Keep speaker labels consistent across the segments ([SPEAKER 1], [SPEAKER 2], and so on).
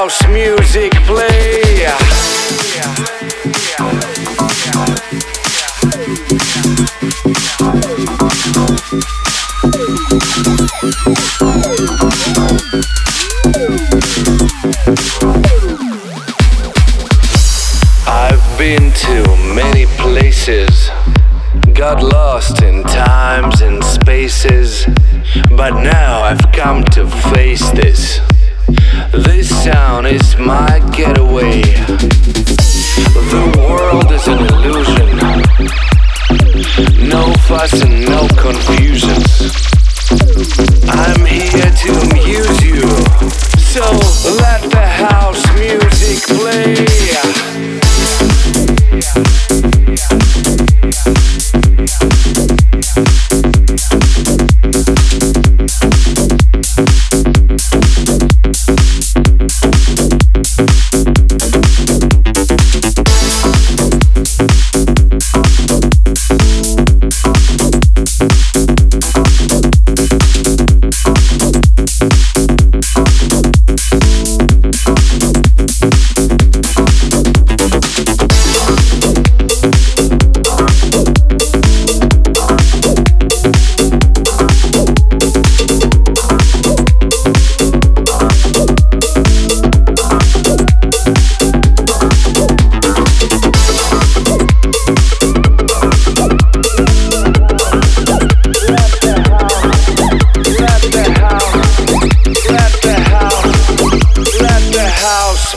[SPEAKER 1] house music play. I've been to many places, got lost in times and spaces, but now I've come to face this. This sound is my getaway. The world is an illusion, no fuss and no confusions. I'm here to amuse you, so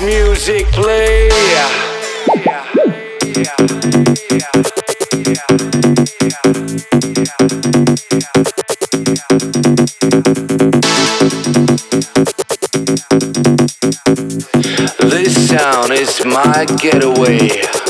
[SPEAKER 1] music play. This sound is my getaway.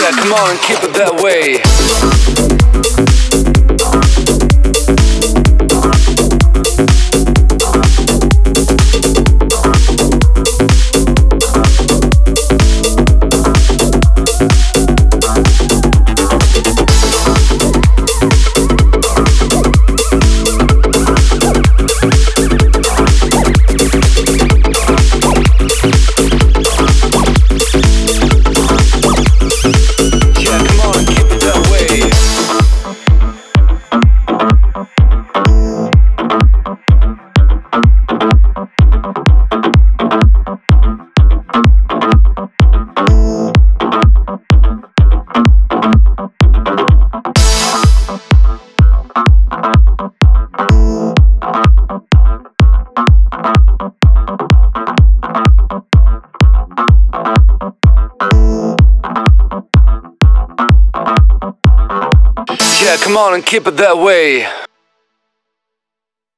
[SPEAKER 1] Come on keep it that way. Yeah, come on and keep it that way.